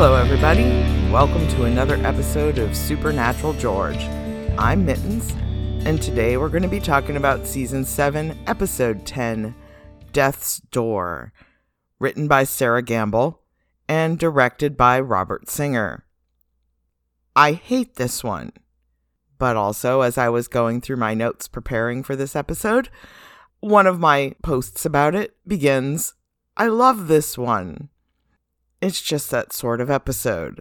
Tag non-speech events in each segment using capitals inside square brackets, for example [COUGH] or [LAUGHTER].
Hello, everybody. Welcome to another episode of Supernatural George. I'm Mittens, and today we're going to be talking about Season 7, Episode 10 Death's Door, written by Sarah Gamble and directed by Robert Singer. I hate this one, but also as I was going through my notes preparing for this episode, one of my posts about it begins I love this one. It's just that sort of episode.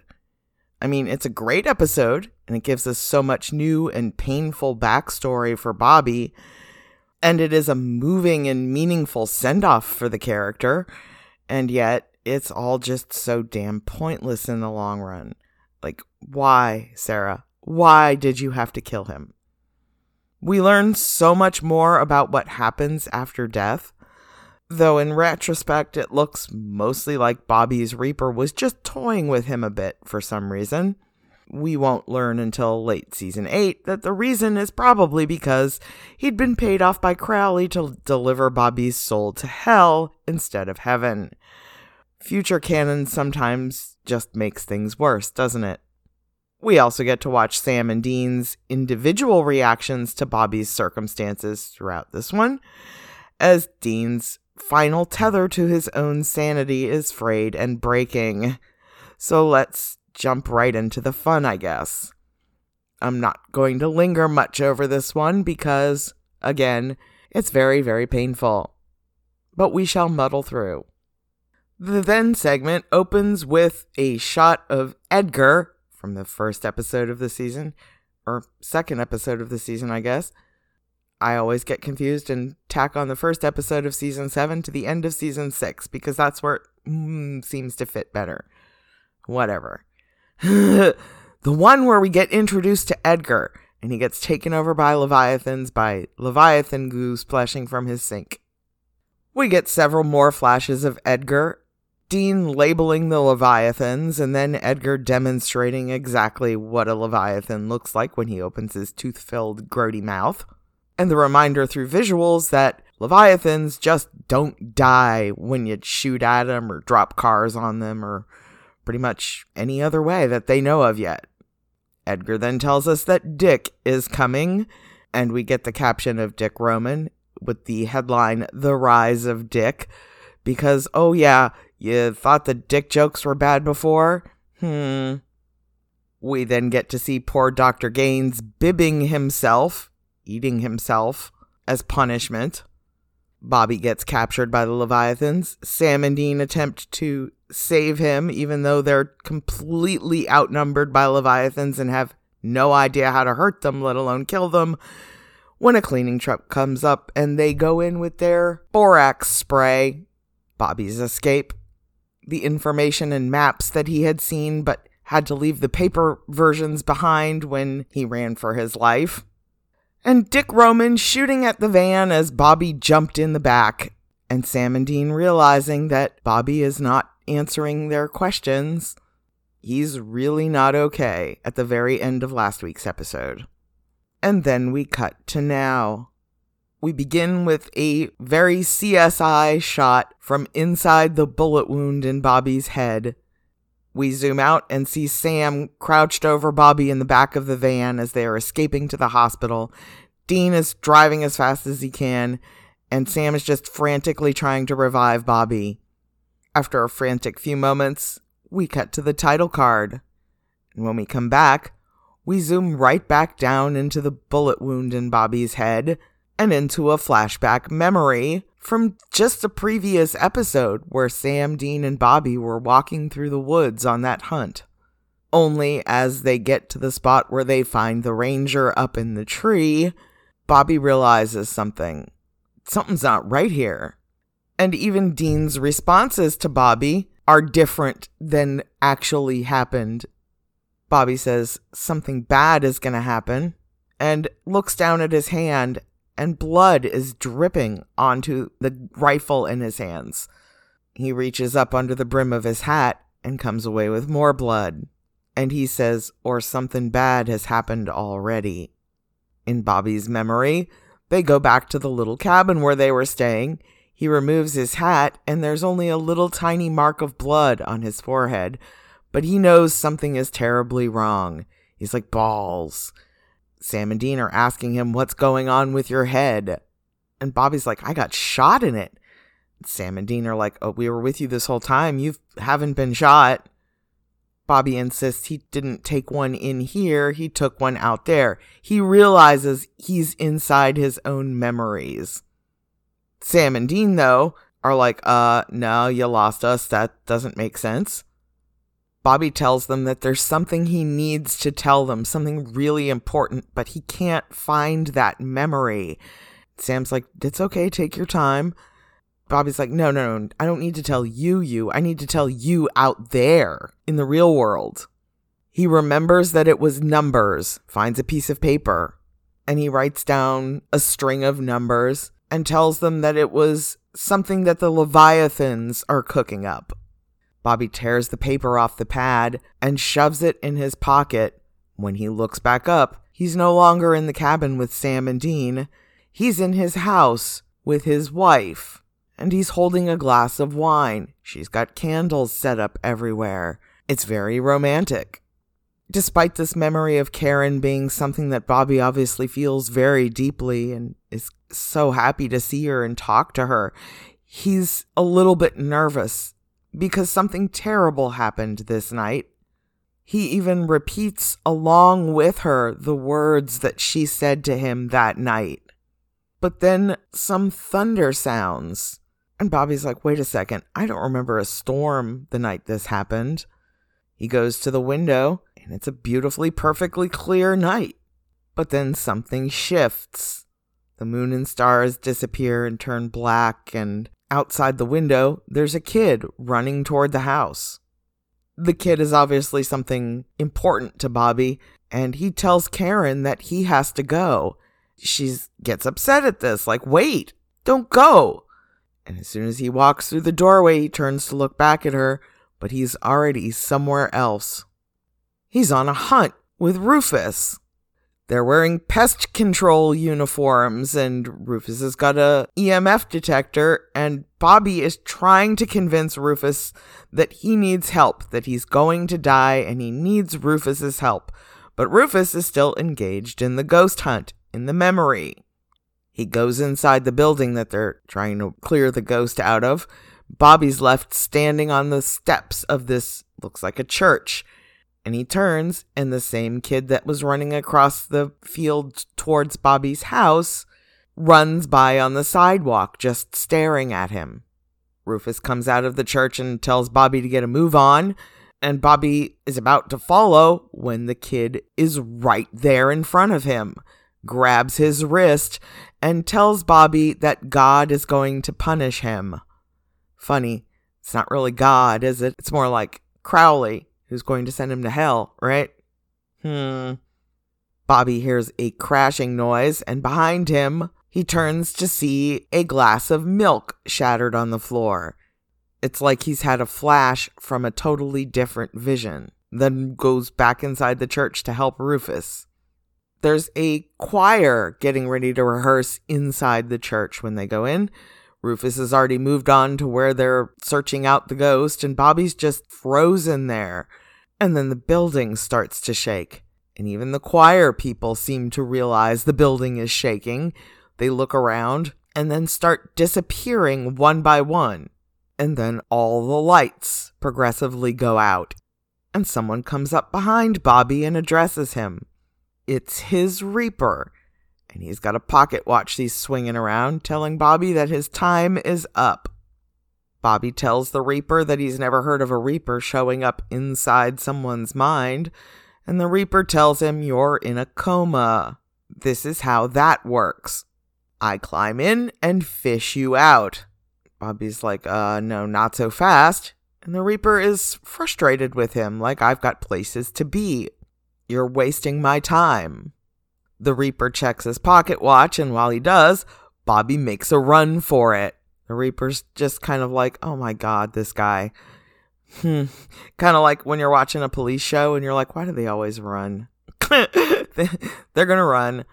I mean, it's a great episode, and it gives us so much new and painful backstory for Bobby, and it is a moving and meaningful send off for the character, and yet it's all just so damn pointless in the long run. Like, why, Sarah? Why did you have to kill him? We learn so much more about what happens after death, though in retrospect, it looks mostly like Bobby's Reaper was just toying with him a bit for some reason. We won't learn until late season 8 that the reason is probably because he'd been paid off by Crowley to deliver Bobby's soul to hell instead of heaven. Future canon sometimes just makes things worse, doesn't it? We also get to watch Sam and Dean's individual reactions to Bobby's circumstances throughout this one, as Dean's final tether to his own sanity is frayed and breaking. So let's jump right into the fun, I guess. I'm not going to linger much over this one because, again, it's very, very painful. But we shall muddle through. The then segment opens with a shot of Edgar from the first episode of the season, or second episode of the season, I guess. I always get confused and tack on the first episode of season seven to the end of season six because that's where it mm, seems to fit better. Whatever. [LAUGHS] the one where we get introduced to Edgar and he gets taken over by Leviathans by Leviathan goo splashing from his sink. We get several more flashes of Edgar Dean labeling the Leviathans, and then Edgar demonstrating exactly what a Leviathan looks like when he opens his tooth filled, grody mouth. And the reminder through visuals that Leviathans just don't die when you shoot at them or drop cars on them or pretty much any other way that they know of yet. Edgar then tells us that Dick is coming, and we get the caption of Dick Roman with the headline, The Rise of Dick, because, oh yeah, you thought the dick jokes were bad before? Hmm. We then get to see poor Dr. Gaines bibbing himself, eating himself, as punishment. Bobby gets captured by the Leviathans. Sam and Dean attempt to save him, even though they're completely outnumbered by Leviathans and have no idea how to hurt them, let alone kill them. When a cleaning truck comes up and they go in with their borax spray, Bobby's escape the information and maps that he had seen, but had to leave the paper versions behind when he ran for his life. And Dick Roman shooting at the van as Bobby jumped in the back, and Sam and Dean realizing that Bobby is not answering their questions. He's really not okay at the very end of last week's episode. And then we cut to now. We begin with a very CSI shot from inside the bullet wound in Bobby's head. We zoom out and see Sam crouched over Bobby in the back of the van as they are escaping to the hospital. Dean is driving as fast as he can, and Sam is just frantically trying to revive Bobby. After a frantic few moments, we cut to the title card. And when we come back, we zoom right back down into the bullet wound in Bobby's head and into a flashback memory from just a previous episode where Sam, Dean, and Bobby were walking through the woods on that hunt. Only as they get to the spot where they find the ranger up in the tree, Bobby realizes something. Something's not right here. And even Dean's responses to Bobby are different than actually happened. Bobby says something bad is going to happen and looks down at his hand and blood is dripping onto the rifle in his hands. He reaches up under the brim of his hat and comes away with more blood. And he says, or something bad has happened already. In Bobby's memory, they go back to the little cabin where they were staying. He removes his hat, and there's only a little tiny mark of blood on his forehead, but he knows something is terribly wrong. He's like, balls. Sam and Dean are asking him, What's going on with your head? And Bobby's like, I got shot in it. Sam and Dean are like, Oh, we were with you this whole time. You haven't been shot. Bobby insists he didn't take one in here, he took one out there. He realizes he's inside his own memories. Sam and Dean, though, are like, uh, no, you lost us. That doesn't make sense. Bobby tells them that there's something he needs to tell them, something really important, but he can't find that memory. Sam's like, It's okay, take your time. Bobby's like, No, no, no, I don't need to tell you, you. I need to tell you out there in the real world. He remembers that it was numbers, finds a piece of paper, and he writes down a string of numbers and tells them that it was something that the Leviathans are cooking up. Bobby tears the paper off the pad and shoves it in his pocket. When he looks back up, he's no longer in the cabin with Sam and Dean. He's in his house with his wife, and he's holding a glass of wine. She's got candles set up everywhere. It's very romantic. Despite this memory of Karen being something that Bobby obviously feels very deeply and is so happy to see her and talk to her, he's a little bit nervous because something terrible happened this night. He even repeats along with her the words that she said to him that night. But then some thunder sounds. And Bobby's like, wait a second, I don't remember a storm the night this happened. He goes to the window, and it's a beautifully, perfectly clear night. But then something shifts. The moon and stars disappear and turn black, and Outside the window, there's a kid running toward the house. The kid is obviously something important to Bobby, and he tells Karen that he has to go. She gets upset at this, like, wait, don't go. And as soon as he walks through the doorway, he turns to look back at her, but he's already somewhere else. He's on a hunt with Rufus. They're wearing pest control uniforms and Rufus has got a EMF detector and Bobby is trying to convince Rufus that he needs help, that he's going to die and he needs Rufus's help. But Rufus is still engaged in the ghost hunt, in the memory. He goes inside the building that they're trying to clear the ghost out of. Bobby's left standing on the steps of this looks like a church and he turns, and the same kid that was running across the field towards Bobby's house runs by on the sidewalk, just staring at him. Rufus comes out of the church and tells Bobby to get a move on, and Bobby is about to follow when the kid is right there in front of him, grabs his wrist, and tells Bobby that God is going to punish him. Funny, it's not really God, is it? It's more like Crowley who's going to send him to hell, right? Hmm. Bobby hears a crashing noise, and behind him, he turns to see a glass of milk shattered on the floor. It's like he's had a flash from a totally different vision, then goes back inside the church to help Rufus. There's a choir getting ready to rehearse inside the church when they go in, Rufus has already moved on to where they're searching out the ghost, and Bobby's just frozen there. And then the building starts to shake. And even the choir people seem to realize the building is shaking. They look around and then start disappearing one by one. And then all the lights progressively go out. And someone comes up behind Bobby and addresses him. It's his Reaper and he's got a pocket watch he's swinging around, telling Bobby that his time is up. Bobby tells the Reaper that he's never heard of a Reaper showing up inside someone's mind, and the Reaper tells him, You're in a coma. This is how that works. I climb in and fish you out. Bobby's like, Uh, no, not so fast. And the Reaper is frustrated with him, like, I've got places to be. You're wasting my time. The Reaper checks his pocket watch, and while he does, Bobby makes a run for it. The Reaper's just kind of like, oh my god, this guy. Hmm. [LAUGHS] kind of like when you're watching a police show and you're like, why do they always run? [LAUGHS] They're going to run.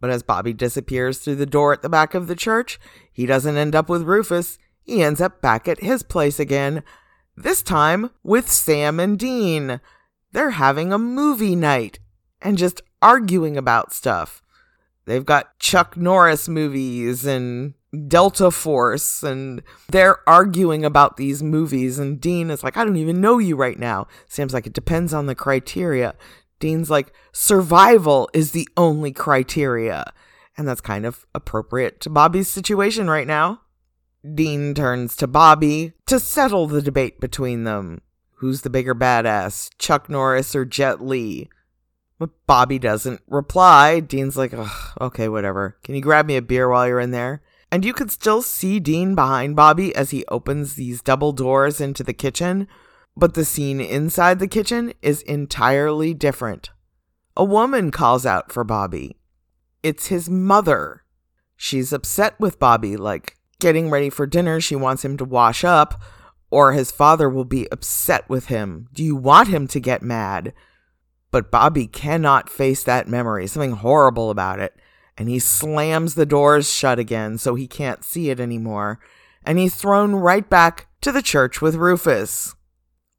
But as Bobby disappears through the door at the back of the church, he doesn't end up with Rufus. He ends up back at his place again. This time with Sam and Dean. They're having a movie night and just arguing about stuff. They've got Chuck Norris movies and Delta Force, and they're arguing about these movies. And Dean is like, I don't even know you right now. Sam's like, it depends on the criteria. Dean's like, survival is the only criteria. And that's kind of appropriate to Bobby's situation right now. Dean turns to Bobby to settle the debate between them. Who's the bigger badass, Chuck Norris or Jet Li? But Bobby doesn't reply. Dean's like, okay, whatever. Can you grab me a beer while you're in there? And you could still see Dean behind Bobby as he opens these double doors into the kitchen, but the scene inside the kitchen is entirely different. A woman calls out for Bobby. It's his mother. She's upset with Bobby, like getting ready for dinner, she wants him to wash up, or his father will be upset with him. Do you want him to get mad? But Bobby cannot face that memory, something horrible about it and he slams the doors shut again so he can't see it anymore, and he's thrown right back to the church with Rufus.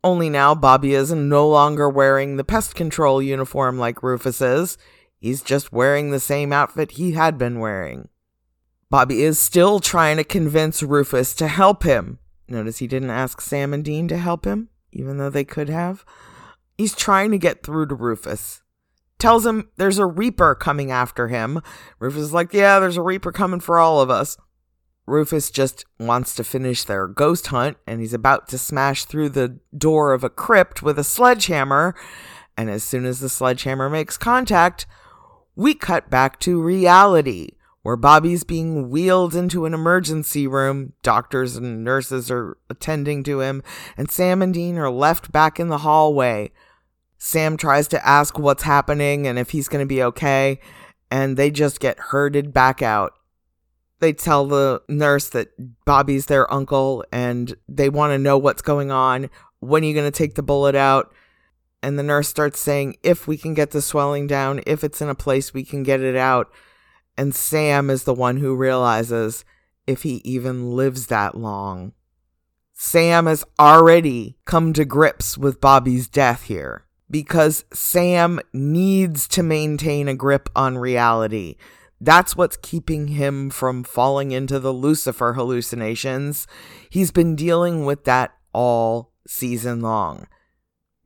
Only now Bobby is no longer wearing the pest control uniform like Rufus is. He's just wearing the same outfit he had been wearing. Bobby is still trying to convince Rufus to help him. Notice he didn't ask Sam and Dean to help him, even though they could have. He's trying to get through to Rufus tells him there's a Reaper coming after him. Rufus is like, Yeah, there's a Reaper coming for all of us. Rufus just wants to finish their ghost hunt and he's about to smash through the door of a crypt with a sledgehammer. And as soon as the sledgehammer makes contact, we cut back to reality where Bobby's being wheeled into an emergency room. Doctors and nurses are attending to him, and Sam and Dean are left back in the hallway. Sam tries to ask what's happening and if he's going to be okay, and they just get herded back out. They tell the nurse that Bobby's their uncle and they want to know what's going on. When are you going to take the bullet out? And the nurse starts saying, if we can get the swelling down, if it's in a place we can get it out. And Sam is the one who realizes if he even lives that long. Sam has already come to grips with Bobby's death here because Sam needs to maintain a grip on reality. That's what's keeping him from falling into the Lucifer hallucinations. He's been dealing with that all season long.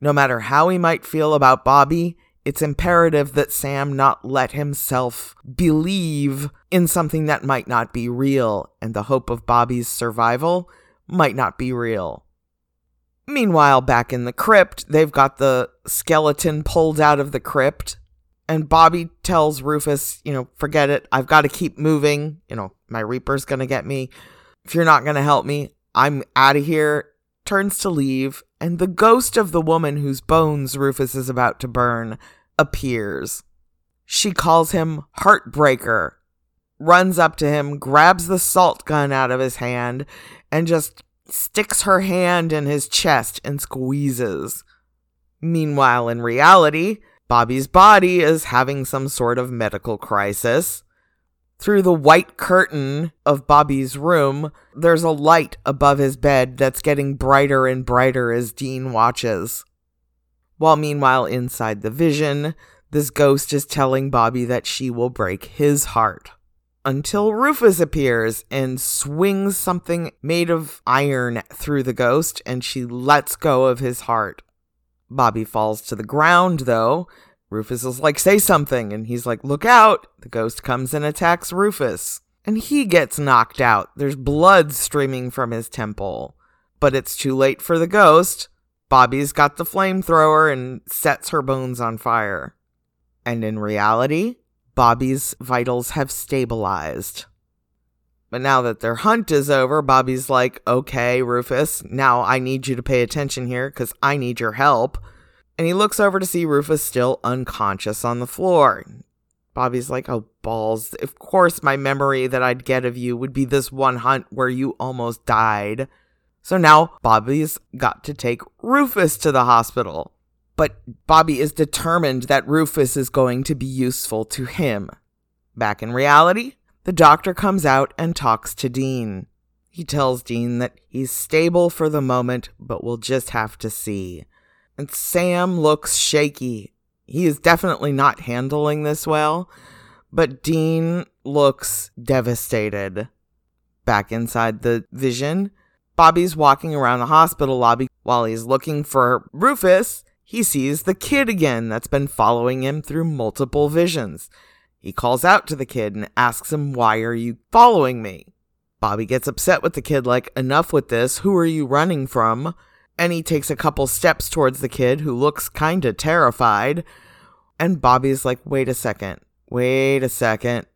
No matter how he might feel about Bobby, it's imperative that Sam not let himself believe in something that might not be real, and the hope of Bobby's survival might not be real. Meanwhile, back in the crypt, they've got the skeleton pulled out of the crypt. And Bobby tells Rufus, you know, forget it. I've got to keep moving. You know, my Reaper's going to get me. If you're not going to help me, I'm out of here. Turns to leave. And the ghost of the woman whose bones Rufus is about to burn appears. She calls him Heartbreaker, runs up to him, grabs the salt gun out of his hand, and just sticks her hand in his chest and squeezes. Meanwhile, in reality, Bobby's body is having some sort of medical crisis. Through the white curtain of Bobby's room, there's a light above his bed that's getting brighter and brighter as Dean watches. While meanwhile, inside the vision, this ghost is telling Bobby that she will break his heart until Rufus appears and swings something made of iron through the ghost, and she lets go of his heart. Bobby falls to the ground, though. Rufus is like, say something, and he's like, look out. The ghost comes and attacks Rufus, and he gets knocked out. There's blood streaming from his temple. But it's too late for the ghost. Bobby's got the flamethrower and sets her bones on fire. And in reality, Bobby's vitals have stabilized. But now that their hunt is over, Bobby's like, okay, Rufus, now I need you to pay attention here because I need your help. And he looks over to see Rufus still unconscious on the floor. Bobby's like, oh, balls. Of course, my memory that I'd get of you would be this one hunt where you almost died. So now Bobby's got to take Rufus to the hospital but Bobby is determined that Rufus is going to be useful to him. Back in reality, the doctor comes out and talks to Dean. He tells Dean that he's stable for the moment, but we'll just have to see. And Sam looks shaky. He is definitely not handling this well, but Dean looks devastated. Back inside the vision, Bobby's walking around the hospital lobby while he's looking for Rufus. He sees the kid again that's been following him through multiple visions. He calls out to the kid and asks him, Why are you following me? Bobby gets upset with the kid, like, Enough with this. Who are you running from? And he takes a couple steps towards the kid, who looks kinda terrified. And Bobby's like, Wait a second. Wait a second.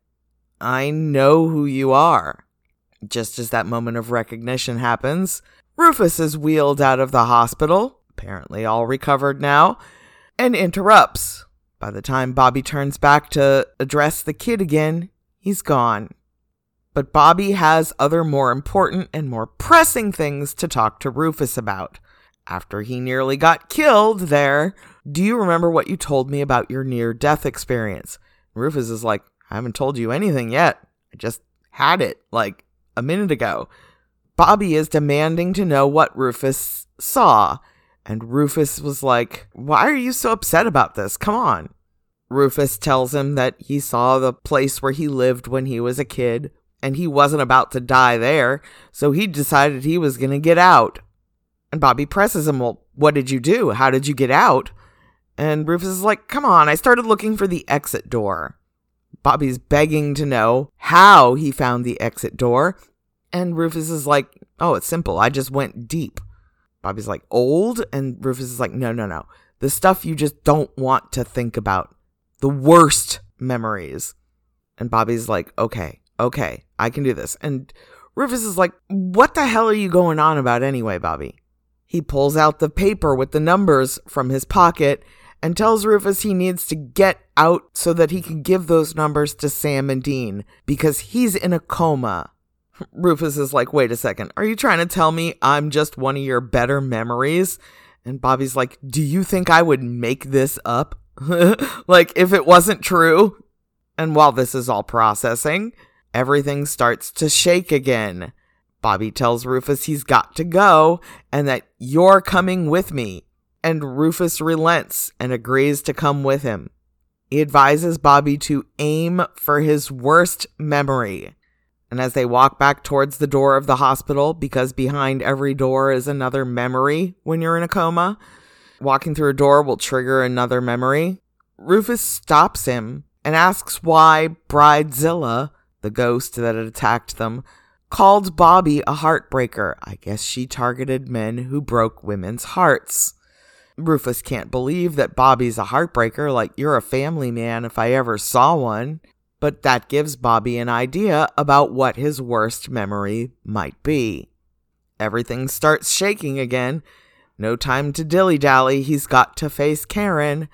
I know who you are. Just as that moment of recognition happens, Rufus is wheeled out of the hospital, apparently all recovered now, and interrupts. By the time Bobby turns back to address the kid again, he's gone. But Bobby has other more important and more pressing things to talk to Rufus about. After he nearly got killed there, do you remember what you told me about your near death experience? Rufus is like, I haven't told you anything yet. I just had it like a minute ago. Bobby is demanding to know what Rufus saw. And Rufus was like, Why are you so upset about this? Come on. Rufus tells him that he saw the place where he lived when he was a kid and he wasn't about to die there, so he decided he was going to get out. And Bobby presses him, Well, what did you do? How did you get out? And Rufus is like, Come on, I started looking for the exit door. Bobby's begging to know how he found the exit door. And Rufus is like, Oh, it's simple. I just went deep. Bobby's like, Old? And Rufus is like, No, no, no. The stuff you just don't want to think about. The worst memories. And Bobby's like, Okay, okay, I can do this. And Rufus is like, What the hell are you going on about anyway, Bobby? He pulls out the paper with the numbers from his pocket and tells Rufus he needs to get out so that he can give those numbers to Sam and Dean because he's in a coma. Rufus is like, wait a second, are you trying to tell me I'm just one of your better memories? And Bobby's like, do you think I would make this up? [LAUGHS] like, if it wasn't true? And while this is all processing, everything starts to shake again. Bobby tells Rufus he's got to go and that you're coming with me and Rufus relents and agrees to come with him. He advises Bobby to aim for his worst memory. And as they walk back towards the door of the hospital, because behind every door is another memory when you're in a coma, walking through a door will trigger another memory. Rufus stops him and asks why Bridezilla, the ghost that had attacked them, called Bobby a heartbreaker. I guess she targeted men who broke women's hearts. Rufus can't believe that Bobby's a heartbreaker, like you're a family man if I ever saw one. But that gives Bobby an idea about what his worst memory might be. Everything starts shaking again. No time to dilly dally, he's got to face Karen.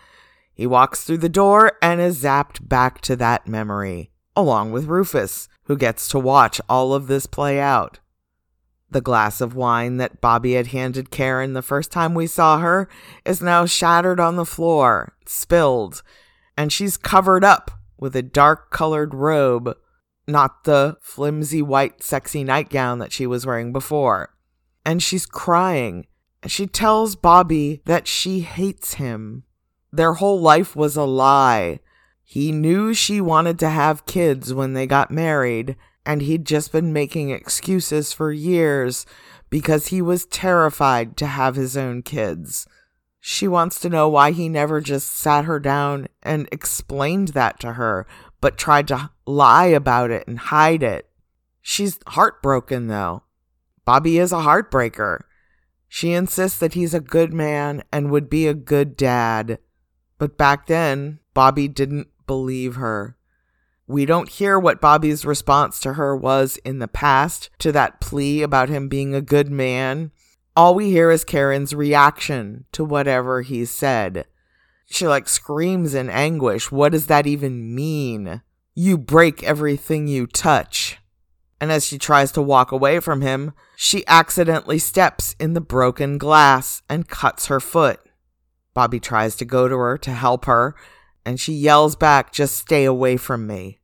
He walks through the door and is zapped back to that memory, along with Rufus, who gets to watch all of this play out. The glass of wine that Bobby had handed Karen the first time we saw her is now shattered on the floor, spilled, and she's covered up with a dark colored robe, not the flimsy white sexy nightgown that she was wearing before. And she's crying. She tells Bobby that she hates him. Their whole life was a lie. He knew she wanted to have kids when they got married, and he'd just been making excuses for years because he was terrified to have his own kids. She wants to know why he never just sat her down and explained that to her, but tried to lie about it and hide it. She's heartbroken, though. Bobby is a heartbreaker. She insists that he's a good man and would be a good dad. But back then, Bobby didn't believe her. We don't hear what Bobby's response to her was in the past to that plea about him being a good man. All we hear is Karen's reaction to whatever he said. She like screams in anguish. What does that even mean? You break everything you touch. And as she tries to walk away from him, she accidentally steps in the broken glass and cuts her foot. Bobby tries to go to her to help her, and she yells back, Just stay away from me.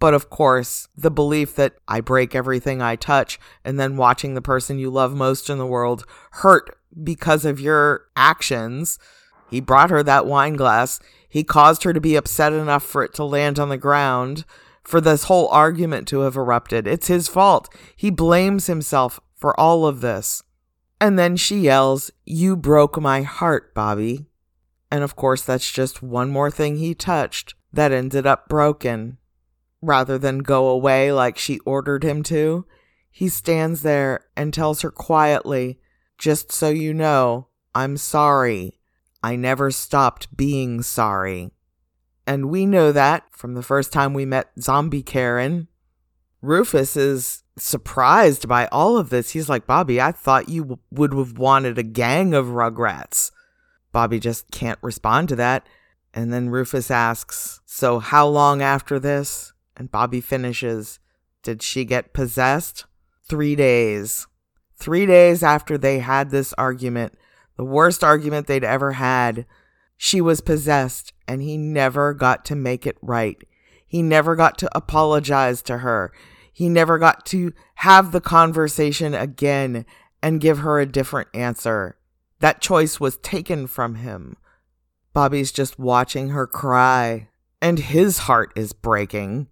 But of course, the belief that I break everything I touch and then watching the person you love most in the world hurt because of your actions. He brought her that wine glass. He caused her to be upset enough for it to land on the ground, for this whole argument to have erupted. It's his fault. He blames himself for all of this. And then she yells, You broke my heart, Bobby. And of course, that's just one more thing he touched that ended up broken. Rather than go away like she ordered him to, he stands there and tells her quietly, Just so you know, I'm sorry. I never stopped being sorry. And we know that from the first time we met Zombie Karen. Rufus is surprised by all of this. He's like, Bobby, I thought you w- would have wanted a gang of rugrats. Bobby just can't respond to that. And then Rufus asks, So how long after this? And Bobby finishes, Did she get possessed? Three days. Three days after they had this argument, the worst argument they'd ever had, she was possessed, and he never got to make it right. He never got to apologize to her. He never got to have the conversation again and give her a different answer. That choice was taken from him. Bobby's just watching her cry, and his heart is breaking.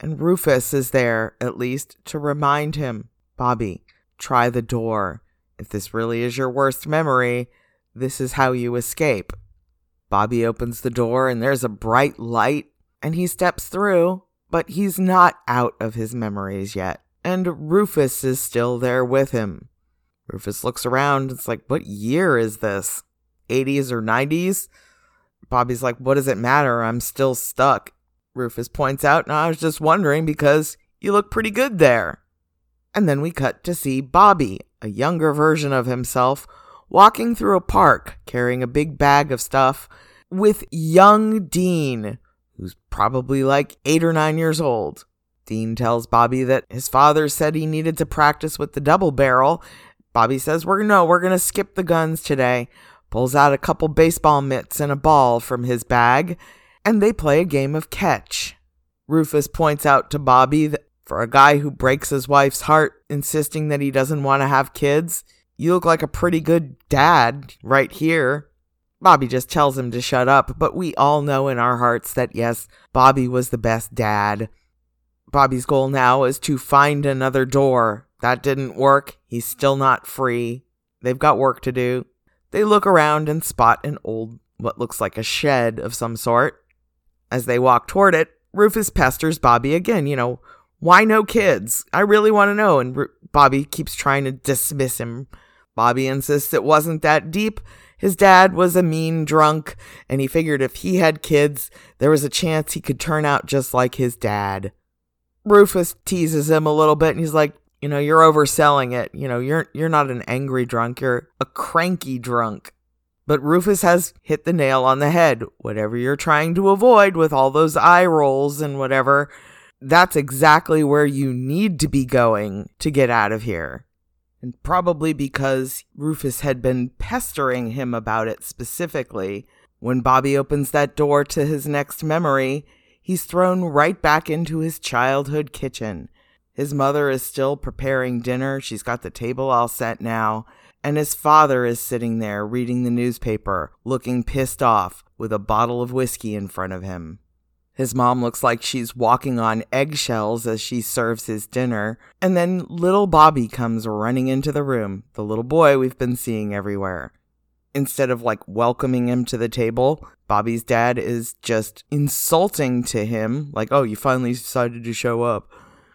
And Rufus is there, at least, to remind him Bobby, try the door. If this really is your worst memory, this is how you escape. Bobby opens the door, and there's a bright light, and he steps through, but he's not out of his memories yet, and Rufus is still there with him. Rufus looks around. It's like, what year is this? 80s or 90s? Bobby's like, what does it matter? I'm still stuck. Rufus points out, and I was just wondering because you look pretty good there. And then we cut to see Bobby, a younger version of himself, walking through a park carrying a big bag of stuff with young Dean, who's probably like eight or nine years old. Dean tells Bobby that his father said he needed to practice with the double barrel. Bobby says, We're no, we're gonna skip the guns today. Pulls out a couple baseball mitts and a ball from his bag, and they play a game of catch. Rufus points out to Bobby that for a guy who breaks his wife's heart, insisting that he doesn't want to have kids, you look like a pretty good dad right here. Bobby just tells him to shut up, but we all know in our hearts that yes, Bobby was the best dad. Bobby's goal now is to find another door. That didn't work. He's still not free. They've got work to do. They look around and spot an old, what looks like a shed of some sort. As they walk toward it, Rufus pesters Bobby again. You know, why no kids? I really want to know. And Ru- Bobby keeps trying to dismiss him. Bobby insists it wasn't that deep his dad was a mean drunk, and he figured if he had kids, there was a chance he could turn out just like his dad. Rufus teases him a little bit, and he's like, you know, you're overselling it. You know, you're you're not an angry drunk, you're a cranky drunk. But Rufus has hit the nail on the head. Whatever you're trying to avoid with all those eye rolls and whatever, that's exactly where you need to be going to get out of here and probably because Rufus had been pestering him about it specifically, when Bobby opens that door to his next memory, he's thrown right back into his childhood kitchen. His mother is still preparing dinner, she's got the table all set now, and his father is sitting there reading the newspaper, looking pissed off, with a bottle of whiskey in front of him. His mom looks like she's walking on eggshells as she serves his dinner. And then little Bobby comes running into the room, the little boy we've been seeing everywhere. Instead of like welcoming him to the table, Bobby's dad is just insulting to him, like, oh, you finally decided to show up.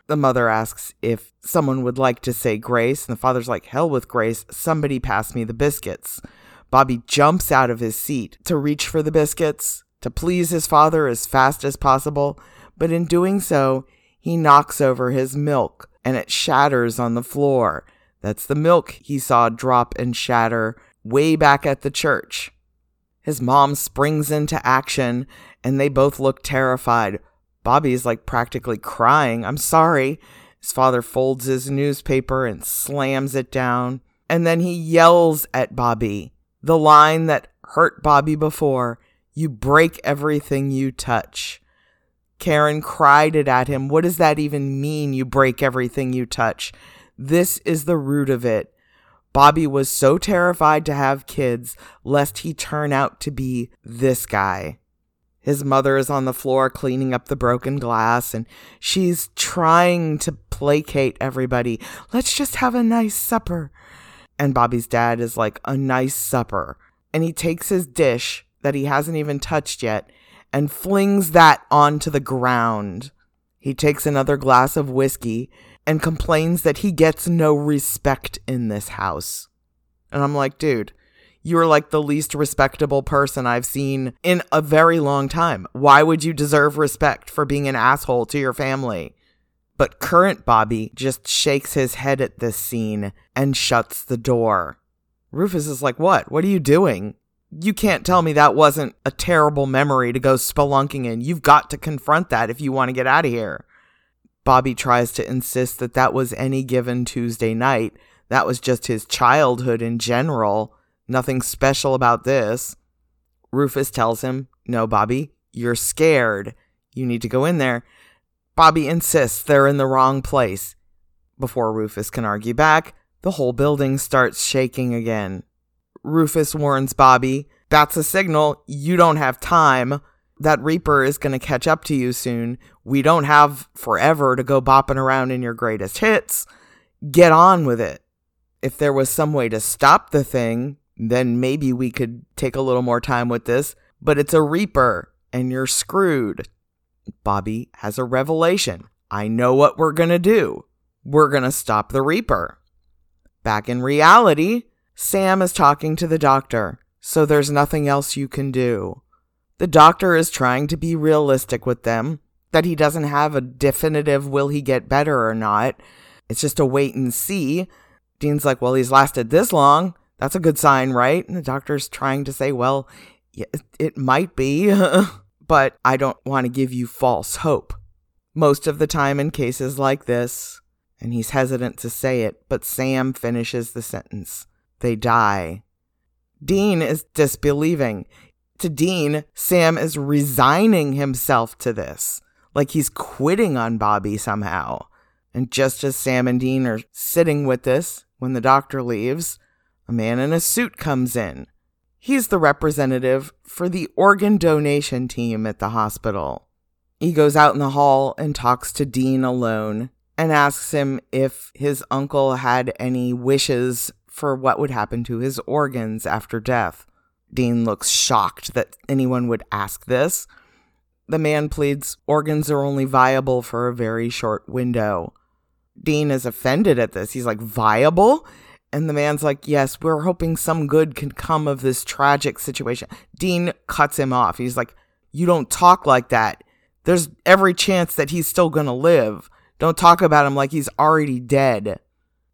The mother asks if someone would like to say grace, and the father's like, hell with grace, somebody pass me the biscuits. Bobby jumps out of his seat to reach for the biscuits, to please his father as fast as possible, but in doing so, he knocks over his milk and it shatters on the floor. That's the milk he saw drop and shatter way back at the church. His mom springs into action and they both look terrified. Bobby's like practically crying. I'm sorry. His father folds his newspaper and slams it down. And then he yells at Bobby. The line that hurt Bobby before you break everything you touch. Karen cried it at him. What does that even mean? You break everything you touch. This is the root of it. Bobby was so terrified to have kids lest he turn out to be this guy. His mother is on the floor cleaning up the broken glass and she's trying to placate everybody. Let's just have a nice supper. And Bobby's dad is like, a nice supper. And he takes his dish that he hasn't even touched yet and flings that onto the ground. He takes another glass of whiskey and complains that he gets no respect in this house. And I'm like, dude, you're like the least respectable person I've seen in a very long time. Why would you deserve respect for being an asshole to your family? But current Bobby just shakes his head at this scene and shuts the door. Rufus is like, What? What are you doing? you can't tell me that wasn't a terrible memory to go spelunking in. You've got to confront that if you want to get out of here. Bobby tries to insist that that was any given Tuesday night. That was just his childhood in general. Nothing special about this. Rufus tells him, No, Bobby, you're scared. You need to go in there. Bobby insists they're in the wrong place. Before Rufus can argue back, the whole building starts shaking again. Rufus warns Bobby, that's a signal you don't have time. That Reaper is going to catch up to you soon. We don't have forever to go bopping around in your greatest hits. Get on with it. If there was some way to stop the thing, then maybe we could take a little more time with this, but it's a Reaper and you're screwed. Bobby has a revelation. I know what we're going to do. We're going to stop the Reaper. Back in reality, Sam is talking to the doctor, so there's nothing else you can do. The doctor is trying to be realistic with them, that he doesn't have a definitive will he get better or not. It's just a wait and see. Dean's like, well, he's lasted this long. That's a good sign, right? And the doctor's trying to say, well, it might be, [LAUGHS] but I don't want to give you false hope. Most of the time in cases like this, and he's hesitant to say it, but Sam finishes the sentence they die. Dean is disbelieving. To Dean, Sam is resigning himself to this, like he's quitting on Bobby somehow. And just as Sam and Dean are sitting with this, when the doctor leaves, a man in a suit comes in. He's the representative for the organ donation team at the hospital. He goes out in the hall and talks to Dean alone and asks him if his uncle had any wishes for what would happen to his organs after death. Dean looks shocked that anyone would ask this. The man pleads organs are only viable for a very short window. Dean is offended at this. He's like, Viable? And the man's like, Yes, we're hoping some good can come of this tragic situation. Dean cuts him off. He's like, You don't talk like that. There's every chance that he's still going to live. Don't talk about him like he's already dead.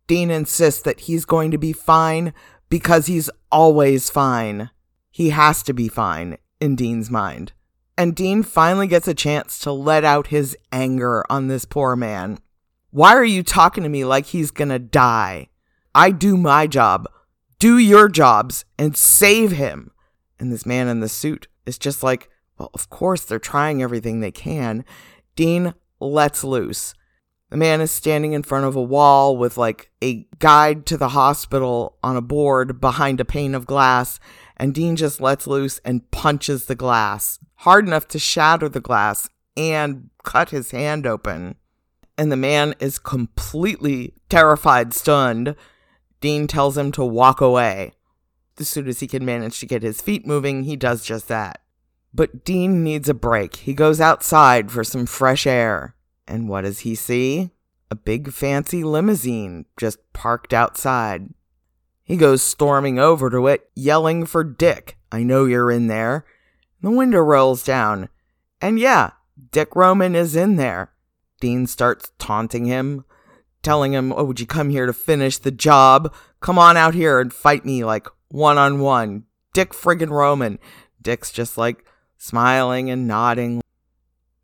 Dean insists that he's going to be fine because he's always fine. He has to be fine in Dean's mind. And Dean finally gets a chance to let out his anger on this poor man. Why are you talking to me like he's gonna die? I do my job. Do your jobs and save him. And this man in the suit is just like, well, of course they're trying everything they can. Dean lets loose. The man is standing in front of a wall with like a guide to the hospital on a board behind a pane of glass, and Dean just lets loose and punches the glass hard enough to shatter the glass and cut his hand open. And the man is completely terrified, stunned. Dean tells him to walk away. As soon as he can manage to get his feet moving, he does just that. But Dean needs a break. He goes outside for some fresh air. And what does he see? A big fancy limousine just parked outside. He goes storming over to it, yelling for Dick. I know you're in there. The window rolls down. And yeah, Dick Roman is in there. Dean starts taunting him, telling him, Oh, would you come here to finish the job? Come on out here and fight me like one on one. Dick friggin' Roman. Dick's just like smiling and nodding.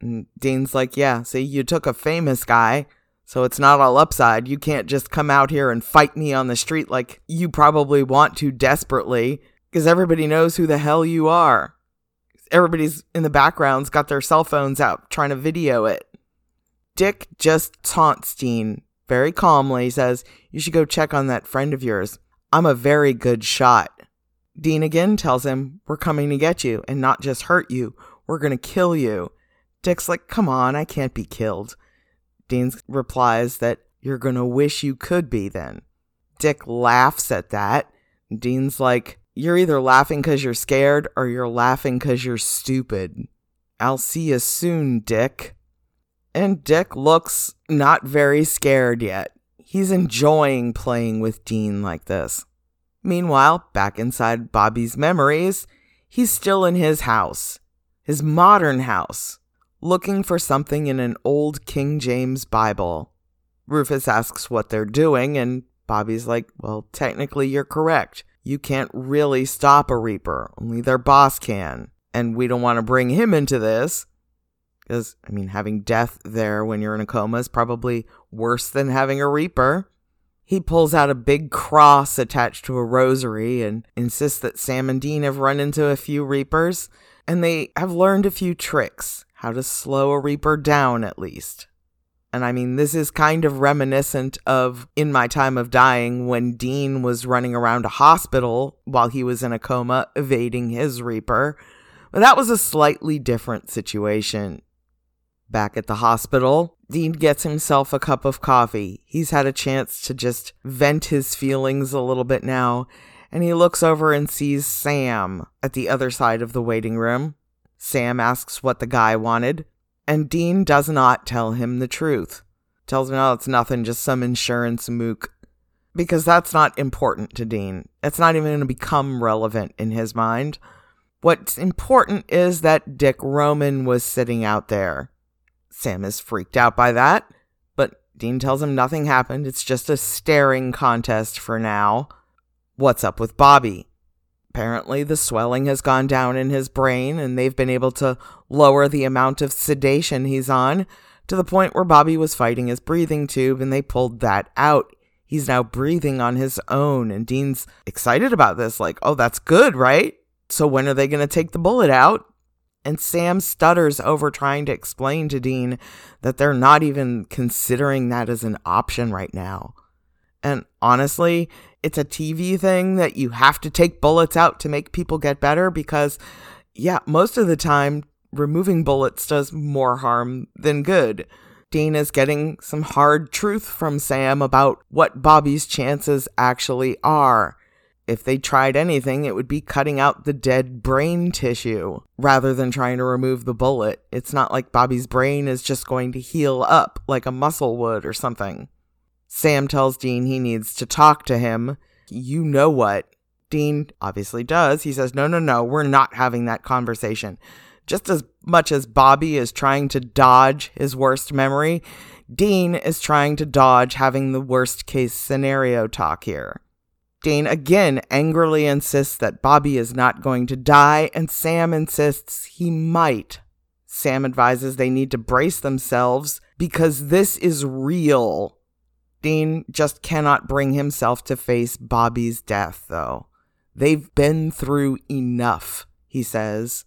And Dean's like, Yeah, see, you took a famous guy, so it's not all upside. You can't just come out here and fight me on the street like you probably want to desperately, because everybody knows who the hell you are. everybody's in the background's got their cell phones out trying to video it. Dick just taunts Dean very calmly, he says, You should go check on that friend of yours. I'm a very good shot. Dean again tells him, We're coming to get you and not just hurt you. We're going to kill you. Dick's like, Come on, I can't be killed. Dean replies that you're going to wish you could be then. Dick laughs at that. Dean's like, You're either laughing because you're scared or you're laughing because you're stupid. I'll see you soon, Dick. And Dick looks not very scared yet. He's enjoying playing with Dean like this. Meanwhile, back inside Bobby's memories, he's still in his house, his modern house, looking for something in an old King James Bible. Rufus asks what they're doing, and Bobby's like, Well, technically, you're correct. You can't really stop a Reaper, only their boss can. And we don't want to bring him into this. Because, I mean, having death there when you're in a coma is probably worse than having a Reaper. He pulls out a big cross attached to a rosary and insists that Sam and Dean have run into a few Reapers, and they have learned a few tricks, how to slow a Reaper down at least. And I mean, this is kind of reminiscent of In My Time of Dying when Dean was running around a hospital while he was in a coma evading his Reaper. But that was a slightly different situation. Back at the hospital, Dean gets himself a cup of coffee. He's had a chance to just vent his feelings a little bit now, and he looks over and sees Sam at the other side of the waiting room. Sam asks what the guy wanted and Dean does not tell him the truth. Tells him, oh, it's nothing, just some insurance mook. Because that's not important to Dean. It's not even going to become relevant in his mind. What's important is that Dick Roman was sitting out there. Sam is freaked out by that, but Dean tells him nothing happened. It's just a staring contest for now. What's up with Bobby? Apparently, the swelling has gone down in his brain, and they've been able to lower the amount of sedation he's on to the point where Bobby was fighting his breathing tube, and they pulled that out. He's now breathing on his own, and Dean's excited about this, like, oh, that's good, right? So, when are they going to take the bullet out? And Sam stutters over trying to explain to Dean that they're not even considering that as an option right now. And honestly, it's a TV thing that you have to take bullets out to make people get better because, yeah, most of the time, removing bullets does more harm than good. Dean is getting some hard truth from Sam about what Bobby's chances actually are. If they tried anything, it would be cutting out the dead brain tissue rather than trying to remove the bullet. It's not like Bobby's brain is just going to heal up like a muscle would or something. Sam tells Dean he needs to talk to him. You know what? Dean obviously does. He says, No, no, no, we're not having that conversation. Just as much as Bobby is trying to dodge his worst memory, Dean is trying to dodge having the worst case scenario talk here. Dean again angrily insists that Bobby is not going to die, and Sam insists he might. Sam advises they need to brace themselves because this is real. Dean just cannot bring himself to face Bobby's death, though. They've been through enough, he says.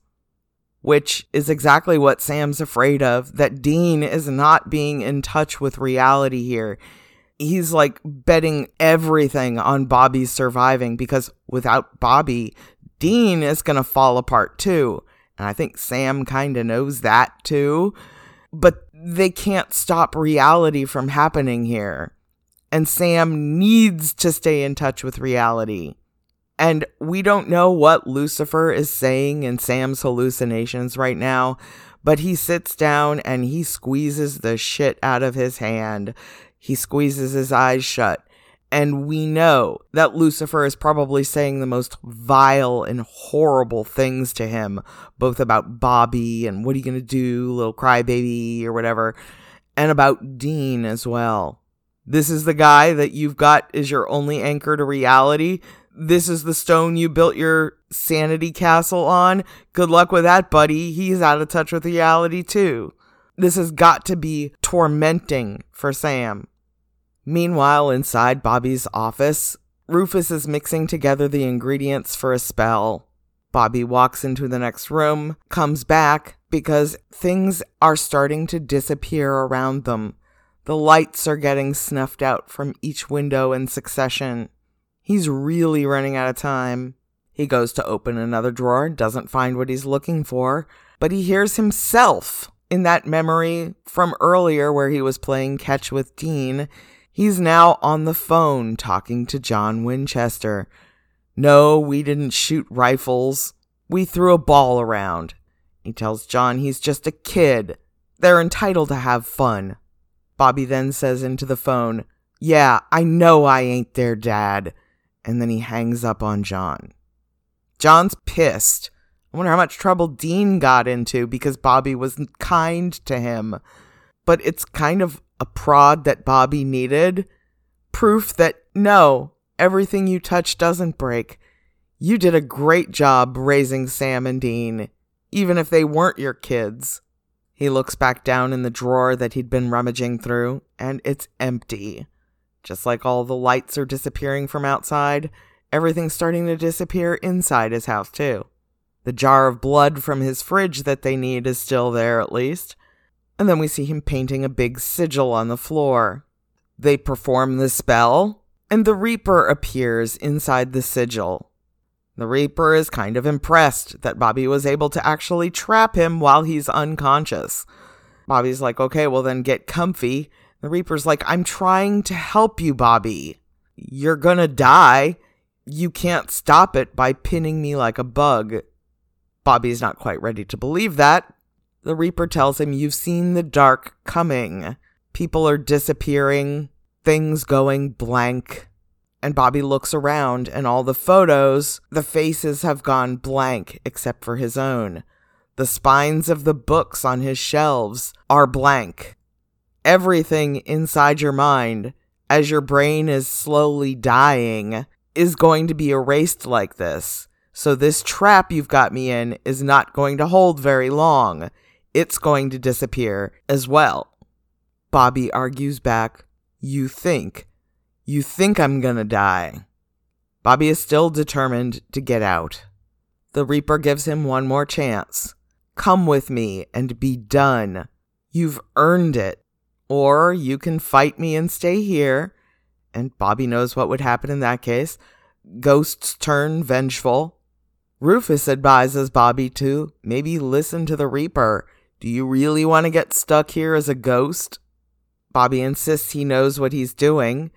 Which is exactly what Sam's afraid of that Dean is not being in touch with reality here. He's like betting everything on Bobby's surviving because without Bobby, Dean is going to fall apart too. And I think Sam kind of knows that too. But they can't stop reality from happening here and Sam needs to stay in touch with reality. And we don't know what Lucifer is saying in Sam's hallucinations right now, but he sits down and he squeezes the shit out of his hand. He squeezes his eyes shut. And we know that Lucifer is probably saying the most vile and horrible things to him, both about Bobby and what are you going to do, little crybaby or whatever, and about Dean as well. This is the guy that you've got as your only anchor to reality. This is the stone you built your sanity castle on. Good luck with that, buddy. He's out of touch with reality, too. This has got to be tormenting for Sam. Meanwhile, inside Bobby's office, Rufus is mixing together the ingredients for a spell. Bobby walks into the next room, comes back because things are starting to disappear around them. The lights are getting snuffed out from each window in succession. He's really running out of time. He goes to open another drawer, doesn't find what he's looking for, but he hears himself in that memory from earlier where he was playing catch with Dean. He's now on the phone talking to John Winchester. No, we didn't shoot rifles. We threw a ball around. He tells John he's just a kid. They're entitled to have fun. Bobby then says into the phone, Yeah, I know I ain't their dad. And then he hangs up on John. John's pissed. I wonder how much trouble Dean got into because Bobby was kind to him. But it's kind of a prod that Bobby needed. Proof that no, everything you touch doesn't break. You did a great job raising Sam and Dean, even if they weren't your kids. He looks back down in the drawer that he'd been rummaging through, and it's empty. Just like all the lights are disappearing from outside, everything's starting to disappear inside his house, too. The jar of blood from his fridge that they need is still there, at least. And then we see him painting a big sigil on the floor. They perform the spell, and the Reaper appears inside the sigil. The Reaper is kind of impressed that Bobby was able to actually trap him while he's unconscious. Bobby's like, okay, well then get comfy. The Reaper's like, I'm trying to help you, Bobby. You're gonna die. You can't stop it by pinning me like a bug. Bobby's not quite ready to believe that. The Reaper tells him, You've seen the dark coming. People are disappearing things going blank. And Bobby looks around, and all the photos, the faces have gone blank except for his own. The spines of the books on his shelves are blank. Everything inside your mind, as your brain is slowly dying, is going to be erased like this. So, this trap you've got me in is not going to hold very long. It's going to disappear as well. Bobby argues back, you think. You think I'm gonna die. Bobby is still determined to get out. The Reaper gives him one more chance. Come with me and be done. You've earned it. Or you can fight me and stay here. And Bobby knows what would happen in that case. Ghosts turn vengeful. Rufus advises Bobby to maybe listen to the Reaper. Do you really want to get stuck here as a ghost? Bobby insists he knows what he's doing.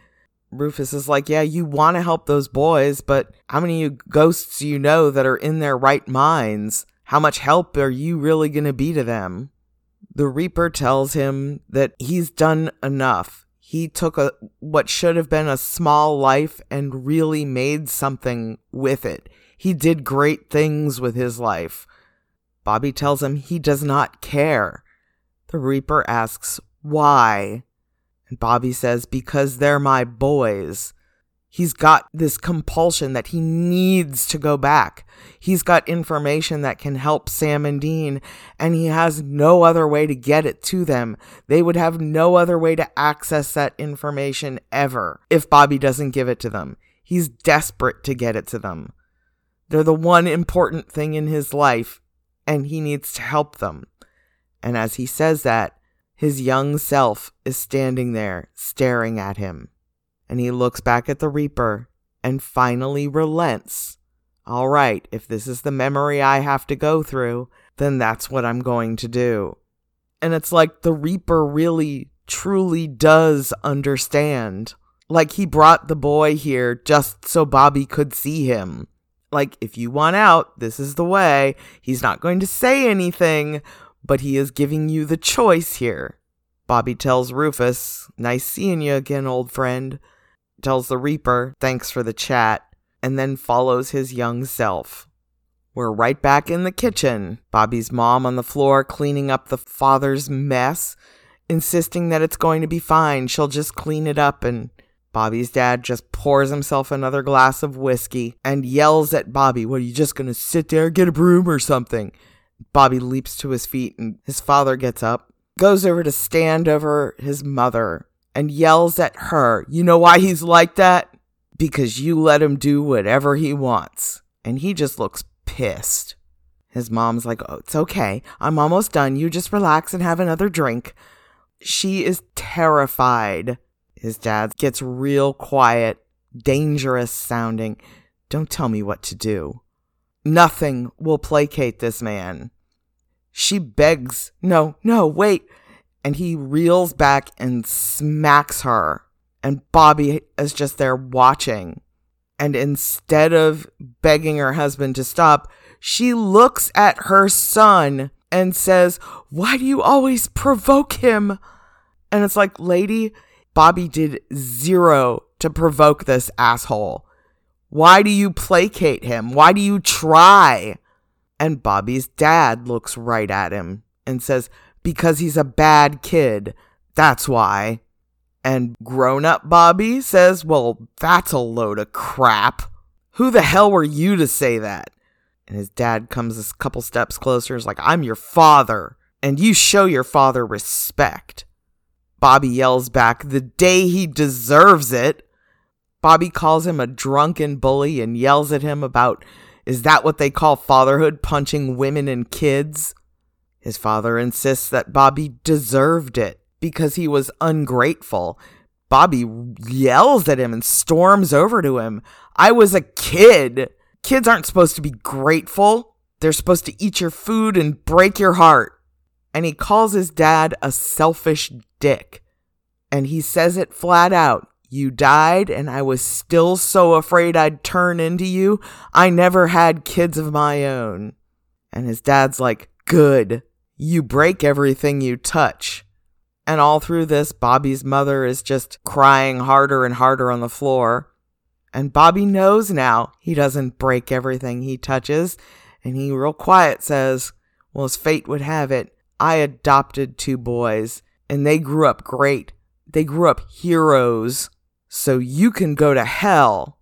Rufus is like, Yeah, you want to help those boys, but how many ghosts do you know that are in their right minds? How much help are you really going to be to them? The Reaper tells him that he's done enough. He took a what should have been a small life and really made something with it. He did great things with his life. Bobby tells him he does not care. The Reaper asks why. And Bobby says, Because they're my boys. He's got this compulsion that he needs to go back. He's got information that can help Sam and Dean, and he has no other way to get it to them. They would have no other way to access that information ever if Bobby doesn't give it to them. He's desperate to get it to them. They're the one important thing in his life, and he needs to help them. And as he says that, his young self is standing there, staring at him. And he looks back at the Reaper and finally relents. All right, if this is the memory I have to go through, then that's what I'm going to do. And it's like the Reaper really, truly does understand. Like he brought the boy here just so Bobby could see him. Like, if you want out, this is the way. He's not going to say anything, but he is giving you the choice here. Bobby tells Rufus, Nice seeing you again, old friend. Tells the Reaper, Thanks for the chat, and then follows his young self. We're right back in the kitchen. Bobby's mom on the floor cleaning up the father's mess, insisting that it's going to be fine. She'll just clean it up. And Bobby's dad just pours himself another glass of whiskey and yells at Bobby, What are you just to sit there, get a broom or something? Bobby leaps to his feet and his father gets up, goes over to stand over his mother, and yells at her. You know why he's like that? Because you let him do whatever he wants. And he just looks pissed. His mom's like, Oh, it's okay. I'm almost done. You just relax and have another drink. She is terrified. His dad gets real quiet, dangerous sounding. Don't tell me what to do. Nothing will placate this man. She begs, No, no, wait. And he reels back and smacks her. And Bobby is just there watching. And instead of begging her husband to stop, she looks at her son and says, Why do you always provoke him? And it's like, lady, Bobby did zero to provoke this asshole. Why do you placate him? Why do you try? And Bobby's dad looks right at him and says, Because he's a bad kid. That's why. And grown up Bobby says, Well, that's a load of crap. Who the hell were you to say that? And his dad comes a couple steps closer, and is like, I'm your father, and you show your father respect. Bobby yells back, The day he deserves it. Bobby calls him a drunken bully and yells at him about, Is that what they call fatherhood, punching women and kids? His father insists that Bobby deserved it because he was ungrateful. Bobby yells at him and storms over to him. I was a kid. Kids aren't supposed to be grateful. They're supposed to eat your food and break your heart. And he calls his dad a selfish dick. And he says it flat out. You died, and I was still so afraid I'd turn into you. I never had kids of my own. And his dad's like, Good. You break everything you touch. And all through this, Bobby's mother is just crying harder and harder on the floor. And Bobby knows now he doesn't break everything he touches. And he, real quiet, says, Well, as fate would have it, I adopted two boys, and they grew up great. They grew up heroes so you can go to hell.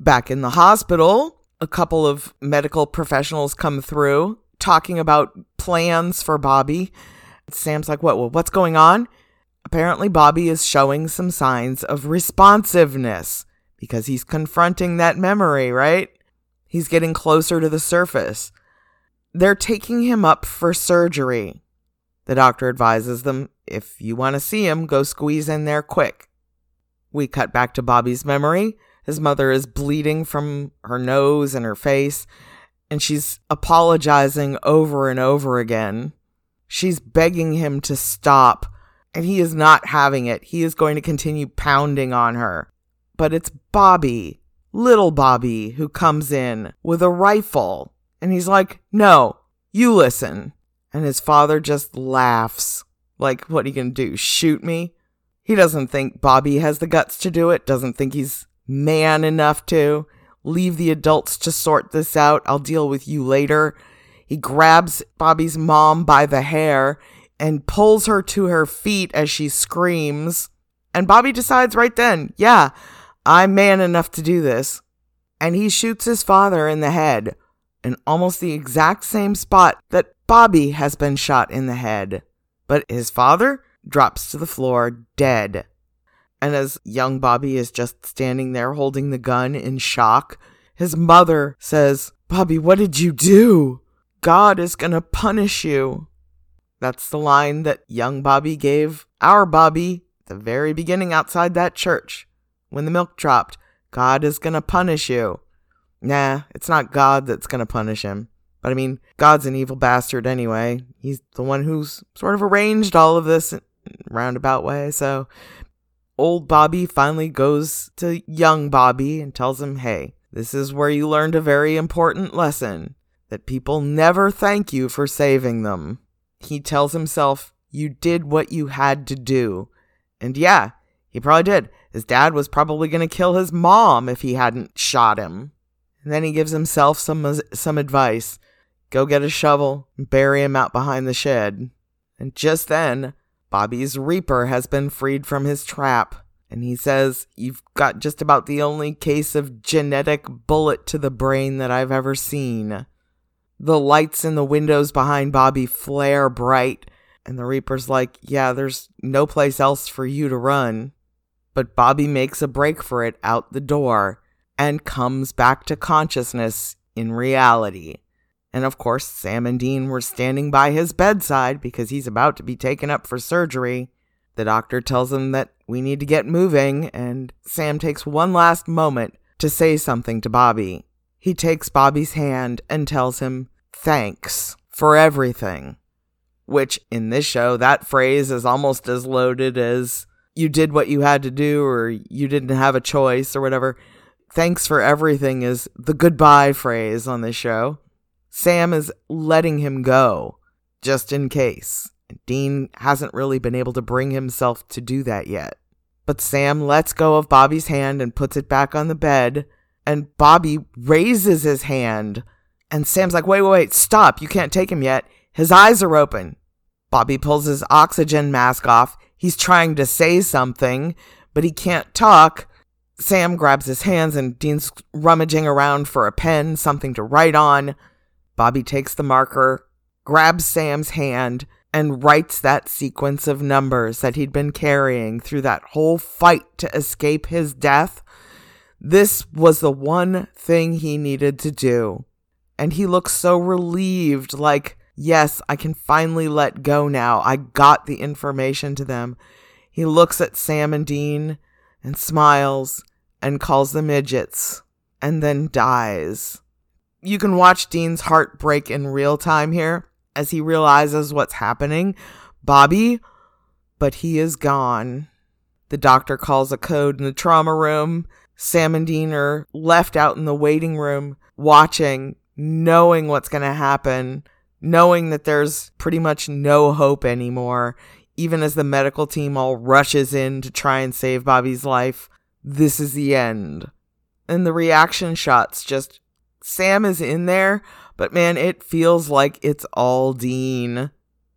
Back in the hospital, a couple of medical professionals come through talking about plans for Bobby. Sam's like, "What? Well, what's going on?" Apparently, Bobby is showing some signs of responsiveness because he's confronting that memory, right? He's getting closer to the surface. They're taking him up for surgery. The doctor advises them if you want to see him, go squeeze in there quick. We cut back to Bobby's memory. His mother is bleeding from her nose and her face, and she's apologizing over and over again. She's begging him to stop, and he is not having it. He is going to continue pounding on her. But it's Bobby, little Bobby, who comes in with a rifle, and he's like, No, you listen. And his father just laughs. Like, what are you gonna do? Shoot me? He doesn't think Bobby has the guts to do it, doesn't think he's man enough to. Leave the adults to sort this out. I'll deal with you later. He grabs Bobby's mom by the hair and pulls her to her feet as she screams. And Bobby decides right then, yeah, I'm man enough to do this. And he shoots his father in the head in almost the exact same spot that Bobby has been shot in the head. But his father drops to the floor dead. And as young Bobby is just standing there holding the gun in shock, his mother says, Bobby, what did you do? God is going to punish you. That's the line that young Bobby gave our Bobby the very beginning outside that church when the milk dropped. God is going to punish you. Nah, it's not God that's going to punish him. But I mean, God's an evil bastard anyway. He's the one who's sort of arranged all of this roundabout way. So old Bobby finally goes to young Bobby and tells him, hey, this is where you learned a very important lesson that people never thank you for saving them. He tells himself, you did what you had to do. And yeah, he probably did. His dad was probably going to kill his mom if he hadn't shot him. And then he gives himself some some advice. Go get a shovel and bury him out behind the shed. And just then, Bobby's Reaper has been freed from his trap, and he says, You've got just about the only case of genetic bullet to the brain that I've ever seen. The lights in the windows behind Bobby flare bright, and the Reaper's like, Yeah, there's no place else for you to run. But Bobby makes a break for it out the door and comes back to consciousness in reality. And of course, Sam and Dean were standing by his bedside because he's about to be taken up for surgery. The doctor tells him that we need to get moving, and Sam takes one last moment to say something to Bobby. He takes Bobby's hand and tells him, Thanks for everything. Which, in this show, that phrase is almost as loaded as you did what you had to do or you didn't have a choice or whatever. Thanks for everything is the goodbye phrase on this show. Sam is letting him go just in case. Dean hasn't really been able to bring himself to do that yet. But Sam lets go of Bobby's hand and puts it back on the bed, and Bobby raises his hand. And Sam's like, wait, wait, wait, stop. You can't take him yet. His eyes are open. Bobby pulls his oxygen mask off. He's trying to say something, but he can't talk. Sam grabs his hands and Dean's rummaging around for a pen, something to write on. Bobby takes the marker, grabs Sam's hand, and writes that sequence of numbers that he'd been carrying through that whole fight to escape his death. This was the one thing he needed to do. And he looks so relieved, like, yes, I can finally let go now. I got the information to them. He looks at Sam and Dean and smiles and calls them midgets and then dies. You can watch Dean's heart break in real time here as he realizes what's happening. Bobby, but he is gone. The doctor calls a code in the trauma room. Sam and Dean are left out in the waiting room watching, knowing what's going to happen, knowing that there's pretty much no hope anymore. Even as the medical team all rushes in to try and save Bobby's life, this is the end. And the reaction shots just Sam is in there, but man, it feels like it's all Dean.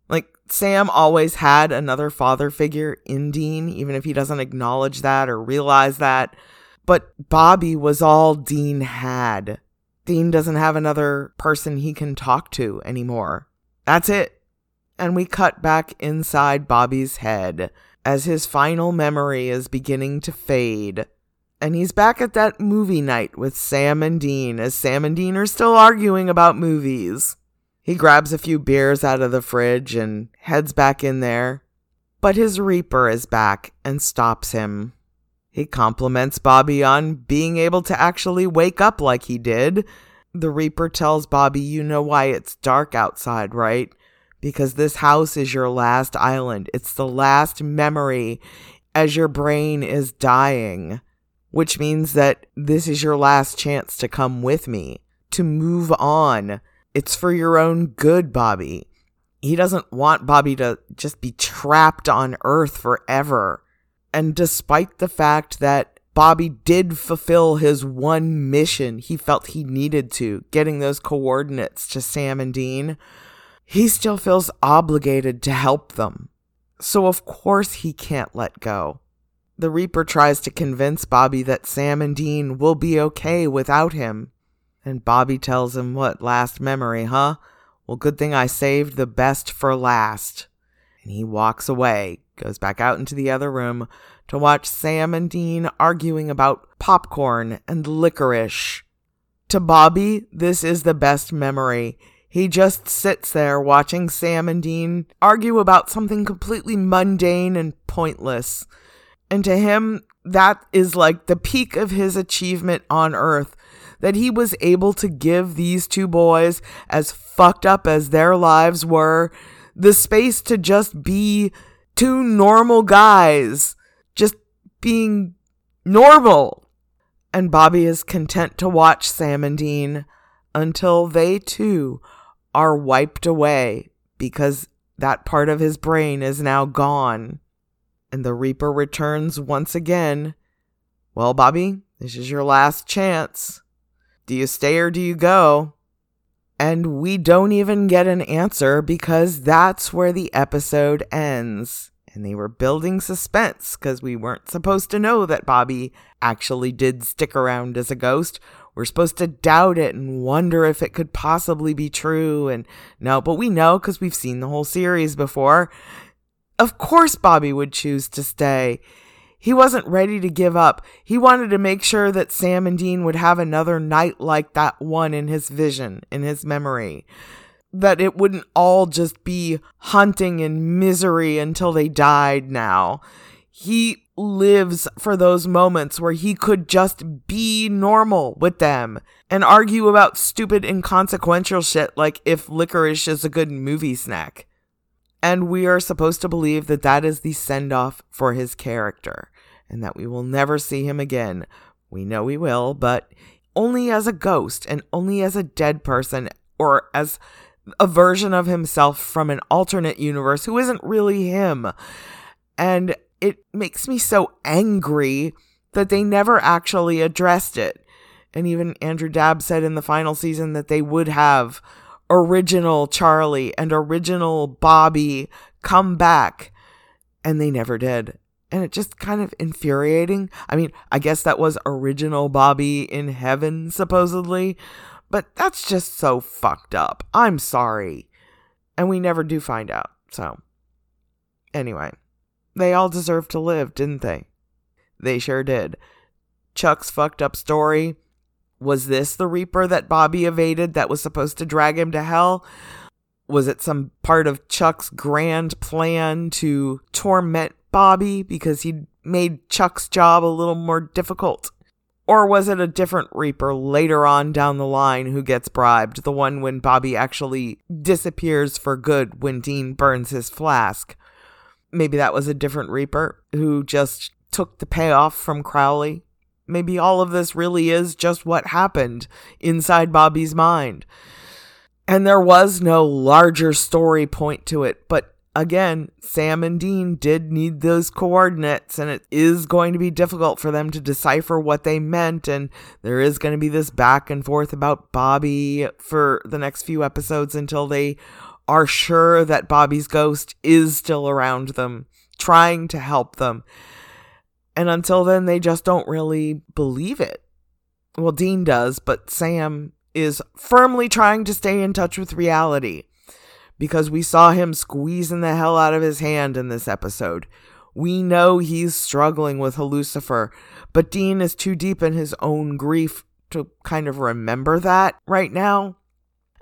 Like, Sam always had another father figure in Dean, even if he doesn't acknowledge that or realize that. But Bobby was all Dean had. Dean doesn't have another person he can talk to anymore. That's it. And we cut back inside Bobby's head as his final memory is beginning to fade and he's back at that movie night with Sam and Dean as Sam and Dean are still arguing about movies. He grabs a few beers out of the fridge and heads back in there. But his Reaper is back and stops him. He compliments Bobby on being able to actually wake up like he did. The Reaper tells Bobby, You know why it's dark outside, right? Because this house is your last island. It's the last memory as your brain is dying which means that this is your last chance to come with me, to move on. It's for your own good, Bobby. He doesn't want Bobby to just be trapped on Earth forever. And despite the fact that Bobby did fulfill his one mission he felt he needed to, getting those coordinates to Sam and Dean, he still feels obligated to help them. So, of course, he can't let go. The Reaper tries to convince Bobby that Sam and Dean will be okay without him. And Bobby tells him, What, last memory, huh? Well, good thing I saved the best for last. And he walks away, goes back out into the other room to watch Sam and Dean arguing about popcorn and licorice. To Bobby, this is the best memory. He just sits there watching Sam and Dean argue about something completely mundane and pointless. And to him, that is like the peak of his achievement on earth that he was able to give these two boys, as fucked up as their lives were, the space to just be two normal guys, just being normal. And Bobby is content to watch Sam and Dean until they too are wiped away because that part of his brain is now gone and the Reaper returns once again. Well, Bobby, this is your last chance. Do you stay or do you go? And we don't even get an answer because that's where the episode ends. And they were building suspense because we weren't supposed to know that Bobby actually did stick around as a ghost. We're supposed to doubt it and wonder if it could possibly be true. And no, but we know because we've seen the whole series before. Of course, Bobby would choose to stay. He wasn't ready to give up. He wanted to make sure that Sam and Dean would have another night like that one in his vision, in his memory. That it wouldn't all just be hunting and misery until they died now. He lives for those moments where he could just be normal with them and argue about stupid, inconsequential shit like if licorice is a good movie snack. And we are supposed to believe that that is the send off for his character and that we will never see him again. We know we will, but only as a ghost and only as a dead person or as a version of himself from an alternate universe who isn't really him. And it makes me so angry that they never actually addressed it. And even Andrew Dabb said in the final season that they would have original Charlie and original Bobby come back. And they never did and it just kind of infuriating. I mean, I guess that was original Bobby in heaven, supposedly, but that's just so fucked up. I'm sorry. And we never do find out, so. Anyway, they all deserve to live, didn't they? They sure did. Chuck's fucked up story. Was this the Reaper that Bobby evaded that was supposed to drag him to hell? Was it some part of Chuck's grand plan to torment Bobby because he made Chuck's job a little more difficult? Or was it a different Reaper later on down the line who gets bribed, the one when Bobby actually disappears for good when Dean burns his flask? Maybe that was a different Reaper who just took the payoff from Crowley. Maybe all of this really is just what happened inside Bobby's mind. And there was no larger story point to it, but again, Sam and Dean did need those coordinates, and it is going to be difficult for them to decipher what they meant. And there is going to be this back and forth about Bobby for the next few episodes until they are sure that Bobby's ghost is still around them, trying to help them. And until then, they just don't really believe it. Well, Dean does, but Sam is firmly trying to stay in touch with reality because we saw him squeezing the hell out of his hand in this episode. We know he's struggling with Lucifer, but Dean is too deep in his own grief to kind of remember that right now.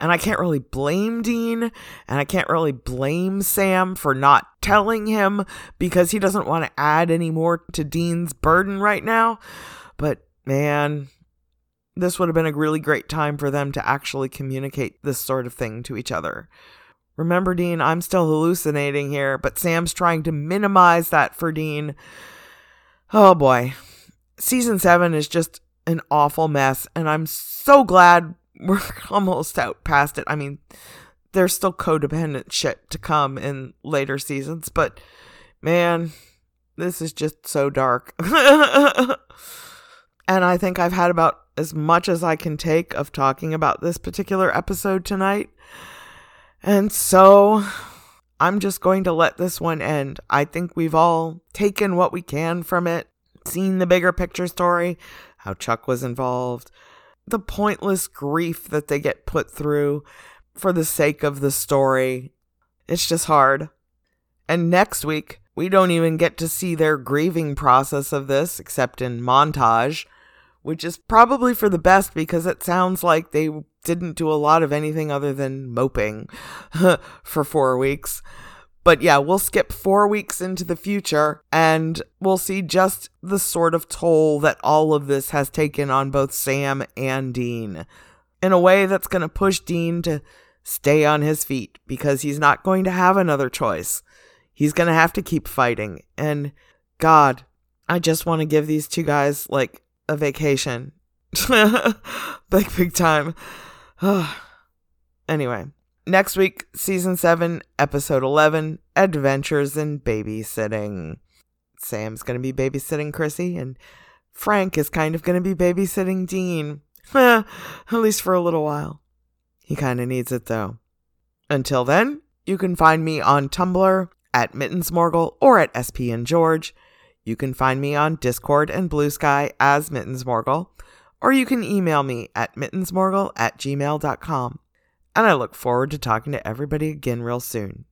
And I can't really blame Dean, and I can't really blame Sam for not telling him because he doesn't want to add any more to Dean's burden right now. But man, this would have been a really great time for them to actually communicate this sort of thing to each other. Remember, Dean, I'm still hallucinating here, but Sam's trying to minimize that for Dean. Oh boy. Season 7 is just an awful mess, and I'm so glad we're [LAUGHS] almost out past it. I mean, there's still codependent shit to come in later seasons, but man, this is just so dark. [LAUGHS] and I think I've had about as much as I can take of talking about this particular episode tonight. And so I'm just going to let this one end. I think we've all taken what we can from it, seen the bigger picture story, how Chuck was involved, the pointless grief that they get put through for the sake of the story. It's just hard. And next week, we don't even get to see their grieving process of this except in montage, which is probably for the best because it sounds like they didn't do a lot of anything other than moping [LAUGHS] for four weeks. But yeah, we'll skip four weeks into the future and we'll see just the sort of toll that all of this has taken on both Sam and Dean in a way that's going to push Dean to stay on his feet because he's not going to have another choice. He's going to have to keep fighting. And God, I just want to give these two guys like a vacation. [LAUGHS] big, big time. [SIGHS] anyway, next week, season 7, episode 11 Adventures in Babysitting. Sam's going to be babysitting Krissy, and Frank is kind of going to be babysitting Dean. [LAUGHS] At least for a little while. He kind of needs it, though. Until then, you can find me on Tumblr at Mittens Morgul or at SP and George. You can find me on Discord and Blue Sky as Mittens Morgul or you can email me at mittensmorgul at gmail.com. And I look forward to talking to everybody again real soon.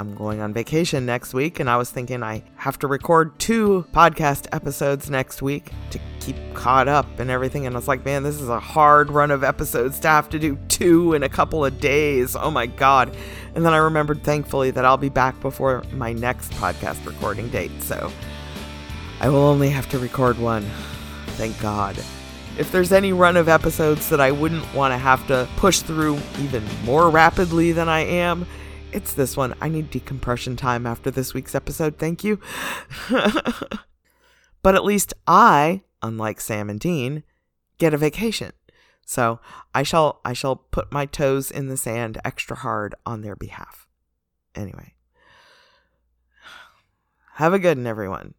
I'm going on vacation next week, and I was thinking I have to record two podcast episodes next week to keep caught up and everything. And I was like, man, this is a hard run of episodes to have to do two in a couple of days. Oh my God. And then I remembered, thankfully, that I'll be back before my next podcast recording date. So I will only have to record one. Thank God. If there's any run of episodes that I wouldn't want to have to push through even more rapidly than I am, it's this one. I need decompression time after this week's episode. Thank you. [LAUGHS] but at least I, unlike Sam and Dean, get a vacation. So I shall I shall put my toes in the sand extra hard on their behalf. Anyway. [SIGHS] Have a good one, everyone.